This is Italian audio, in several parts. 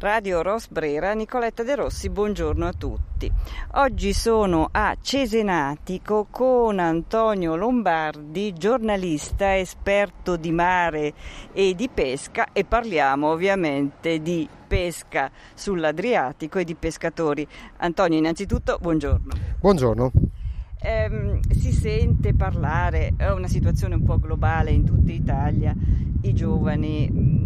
Radio Rosbrera, Nicoletta De Rossi, buongiorno a tutti. Oggi sono a Cesenatico con Antonio Lombardi, giornalista, esperto di mare e di pesca e parliamo ovviamente di pesca sull'Adriatico e di pescatori. Antonio, innanzitutto buongiorno. Buongiorno. Eh, si sente parlare, è una situazione un po' globale in tutta Italia, i giovani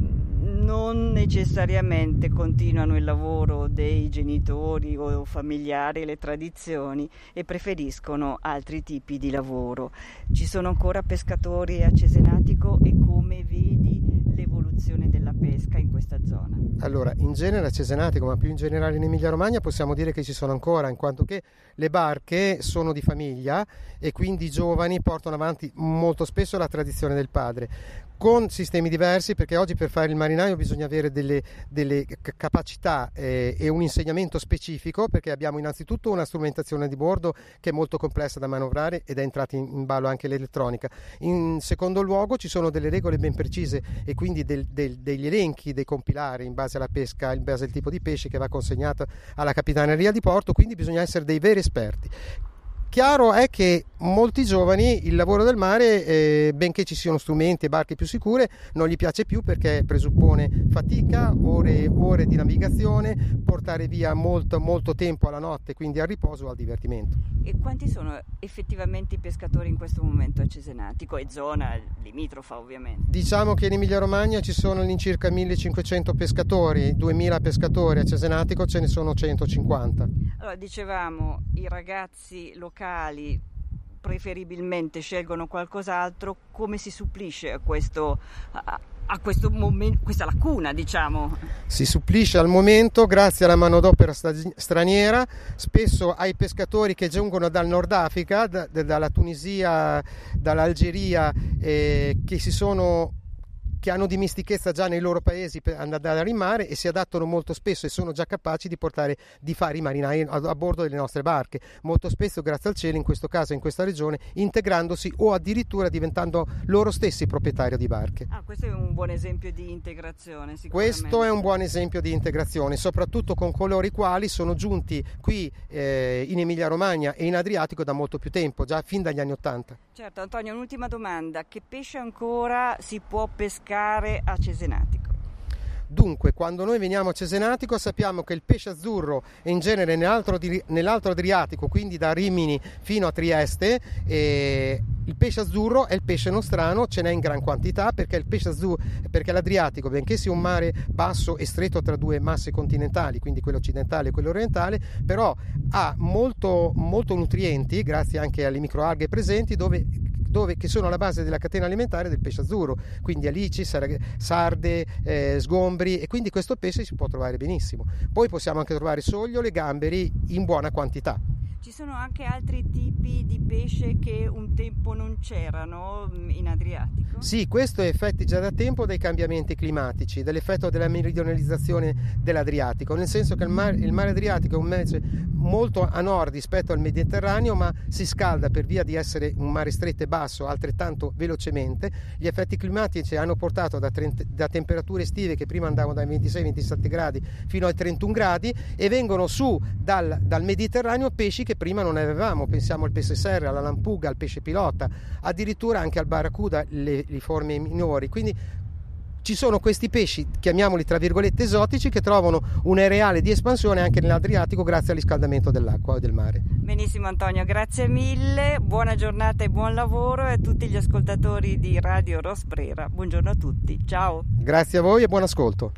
non necessariamente continuano il lavoro dei genitori o familiari, le tradizioni e preferiscono altri tipi di lavoro. Ci sono ancora pescatori a Cesenatico e come vedi l'evoluzione della pesca in questa zona? Allora, in genere a Cesenatico, ma più in generale in Emilia Romagna, possiamo dire che ci sono ancora, in quanto che le barche sono di famiglia e quindi i giovani portano avanti molto spesso la tradizione del padre con sistemi diversi perché oggi per fare il marinaio bisogna avere delle, delle capacità eh, e un insegnamento specifico perché abbiamo innanzitutto una strumentazione di bordo che è molto complessa da manovrare ed è entrata in, in ballo anche l'elettronica. In secondo luogo ci sono delle regole ben precise e quindi del, del, degli elenchi dei compilari in base alla pesca, in base al tipo di pesce che va consegnato alla capitaneria di porto, quindi bisogna essere dei veri esperti. Chiaro è che molti giovani il lavoro del mare, eh, benché ci siano strumenti e barche più sicure, non gli piace più perché presuppone fatica, ore, ore di navigazione, portare via molto, molto tempo alla notte, quindi al riposo o al divertimento. E quanti sono effettivamente i pescatori in questo momento a Cesenatico e zona limitrofa ovviamente? Diciamo che in Emilia Romagna ci sono all'incirca 1500 pescatori, 2000 pescatori, a Cesenatico ce ne sono 150. Allora dicevamo i ragazzi locali locali preferibilmente scelgono qualcos'altro, come si supplisce a questo, a, a questo momento, questa lacuna, diciamo? Si supplisce al momento grazie alla manodopera straniera, spesso ai pescatori che giungono dal Nord Africa, da, dalla Tunisia, dall'Algeria, eh, che si sono che hanno dimestichezza già nei loro paesi per andare in mare e si adattano molto spesso e sono già capaci di portare di fare i marinai a, a bordo delle nostre barche, molto spesso grazie al cielo in questo caso in questa regione integrandosi o addirittura diventando loro stessi proprietari di barche. Ah, questo è un buon esempio di integrazione. Questo è un buon esempio di integrazione, soprattutto con coloro i quali sono giunti qui eh, in Emilia Romagna e in Adriatico da molto più tempo, già fin dagli anni Ottanta. Certo, Antonio, un'ultima domanda, che pesce ancora si può pescare? Pescare a Cesenatico. Dunque, quando noi veniamo a Cesenatico sappiamo che il pesce azzurro e in genere nell'altro, nell'altro Adriatico, quindi da Rimini fino a Trieste, eh, il pesce azzurro è il pesce nostrano, ce n'è in gran quantità perché, azzurro, perché l'Adriatico, benché sia un mare basso e stretto tra due masse continentali, quindi quello occidentale e quello orientale, però ha molto, molto nutrienti, grazie anche alle microalghe presenti, dove dove, che sono alla base della catena alimentare del pesce azzurro, quindi alici, sarde, eh, sgombri e quindi questo pesce si può trovare benissimo. Poi possiamo anche trovare sogliole, gamberi in buona quantità. Ci sono anche altri tipi di pesce che un tempo non c'erano mm, in Adriatico? Sì, questo è effetti già da tempo dei cambiamenti climatici, dell'effetto della meridionalizzazione dell'Adriatico, nel senso che il mare, il mare Adriatico è un mare molto a nord rispetto al Mediterraneo, ma si scalda per via di essere un mare stretto e basso altrettanto velocemente. Gli effetti climatici hanno portato da, 30, da temperature estive che prima andavano dai 26-27 gradi fino ai 31 gradi e vengono su dal, dal Mediterraneo pesci che che prima non avevamo, pensiamo al pesce serra, alla lampuga, al pesce pilota, addirittura anche al barracuda, le, le forme minori. Quindi ci sono questi pesci, chiamiamoli tra virgolette esotici, che trovano un areale di espansione anche nell'Adriatico grazie al riscaldamento dell'acqua e del mare. Benissimo Antonio, grazie mille, buona giornata e buon lavoro a tutti gli ascoltatori di Radio Rosprera. Buongiorno a tutti, ciao. Grazie a voi e buon ascolto.